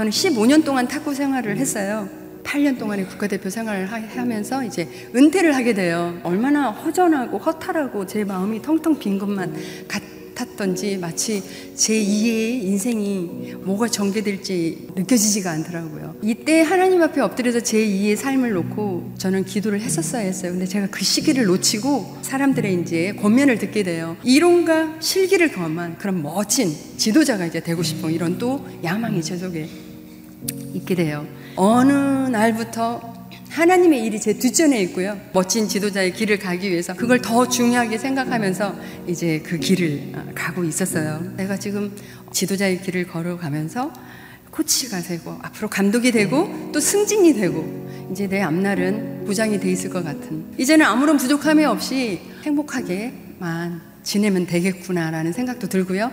저는 15년 동안 탁구 생활을 했어요. 8년 동안의 국가대표 생활을 하면서 이제 은퇴를 하게 돼요. 얼마나 허전하고 허탈하고 제 마음이 텅텅 빈 것만 같았던지 마치 제 2의 인생이 뭐가 전개될지 느껴지지가 않더라고요. 이때 하나님 앞에 엎드려서 제 2의 삶을 놓고 저는 기도를 했었어야 했어요. 근데 제가 그 시기를 놓치고 사람들의 이제 권면을 듣게 돼요. 이론과 실기를 경험한 그런 멋진 지도자가 이제 되고 싶어 이런 또 야망이 제 속에 있게 돼요. 어느 날부터 하나님의 일이 제 뒷전에 있고요. 멋진 지도자의 길을 가기 위해서 그걸 더 중요하게 생각하면서 이제 그 길을 어, 가고 있었어요. 내가 지금 지도자의 길을 걸어가면서 코치가 되고 앞으로 감독이 되고 또 승진이 되고 이제 내 앞날은 부장이 돼 있을 것 같은 이제는 아무런 부족함이 없이 행복하게만 지내면 되겠구나라는 생각도 들고요.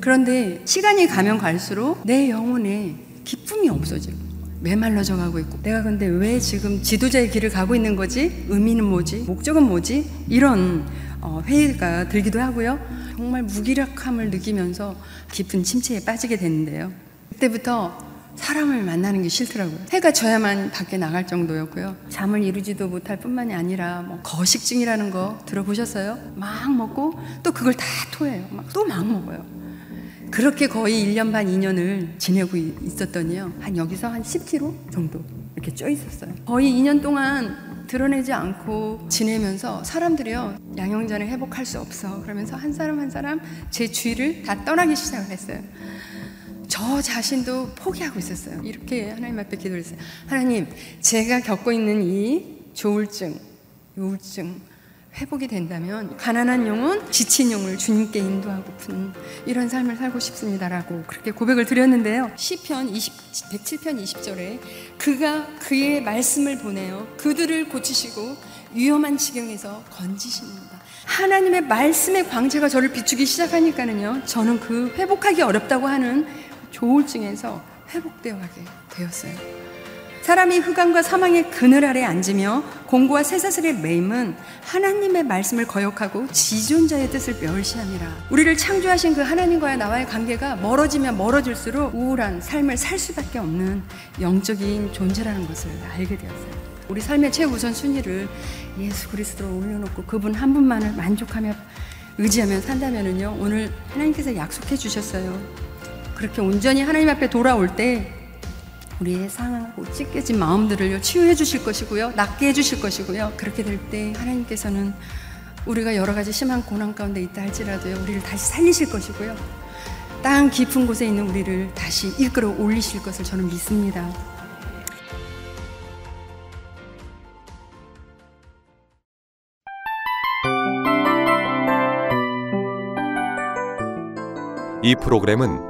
그런데 시간이 가면 갈수록 내 영혼에 기쁨이 없어지고 메말라져 가고 있고 내가 근데 왜 지금 지도자의 길을 가고 있는 거지? 의미는 뭐지? 목적은 뭐지? 이런 어, 회의가 들기도 하고요. 정말 무기력함을 느끼면서 깊은 침체에 빠지게 됐는데요. 그때부터 사람을 만나는 게 싫더라고요. 해가 져야만 밖에 나갈 정도였고요. 잠을 이루지도 못할 뿐만이 아니라 뭐 거식증이라는 거 들어보셨어요? 막 먹고 또 그걸 다 토해요. 또막 먹어요. 그렇게 거의 1년 반, 2년을 지내고 있었더니요. 한 여기서 한 10kg 정도 이렇게 쪄 있었어요. 거의 2년 동안 드러내지 않고 지내면서 사람들이요. 양형전을 회복할 수 없어. 그러면서 한 사람 한 사람 제 주위를 다 떠나기 시작을 했어요. 저 자신도 포기하고 있었어요. 이렇게 하나님 앞에 기도를 했어요. 하나님, 제가 겪고 있는 이 조울증, 우울증, 회복이 된다면 가난한 영혼, 지친 영혼을 주님께 인도하고픈 이런 삶을 살고 싶습니다라고 그렇게 고백을 드렸는데요. 시편 20, 107편 20절에 그가 그의 말씀을 보내어 그들을 고치시고 위험한 지경에서 건지십니다. 하나님의 말씀의 광채가 저를 비추기 시작하니까는요. 저는 그 회복하기 어렵다고 하는 조울증에서 회복되어 가게 되었어요. 사람이 흑암과 사망의 그늘 아래 앉으며 공고와 쇠사슬의 매임은 하나님의 말씀을 거역하고 지존자의 뜻을 멸시함이라. 우리를 창조하신 그 하나님과의 나와의 관계가 멀어지면 멀어질수록 우울한 삶을 살 수밖에 없는 영적인 존재라는 것을 알게 되었어요. 우리 삶의 최우선 순위를 예수 그리스도로 올려놓고 그분 한 분만을 만족하며 의지하며 산다면은요 오늘 하나님께서 약속해 주셨어요. 그렇게 온전히 하나님 앞에 돌아올 때 우리의 상하고 찢겨진 마음들을 치유해 주실 것이고요. 낫게 해 주실 것이고요. 그렇게 될 때 하나님께서는 우리가 여러 가지 심한 고난 가운데 있다 할지라도요. 우리를 다시 살리실 것이고요. 땅 깊은 곳에 있는 우리를 다시 이끌어 올리실 것을 저는 믿습니다. 이 프로그램은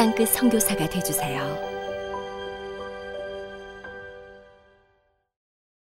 땅끝 성교사가 되주세요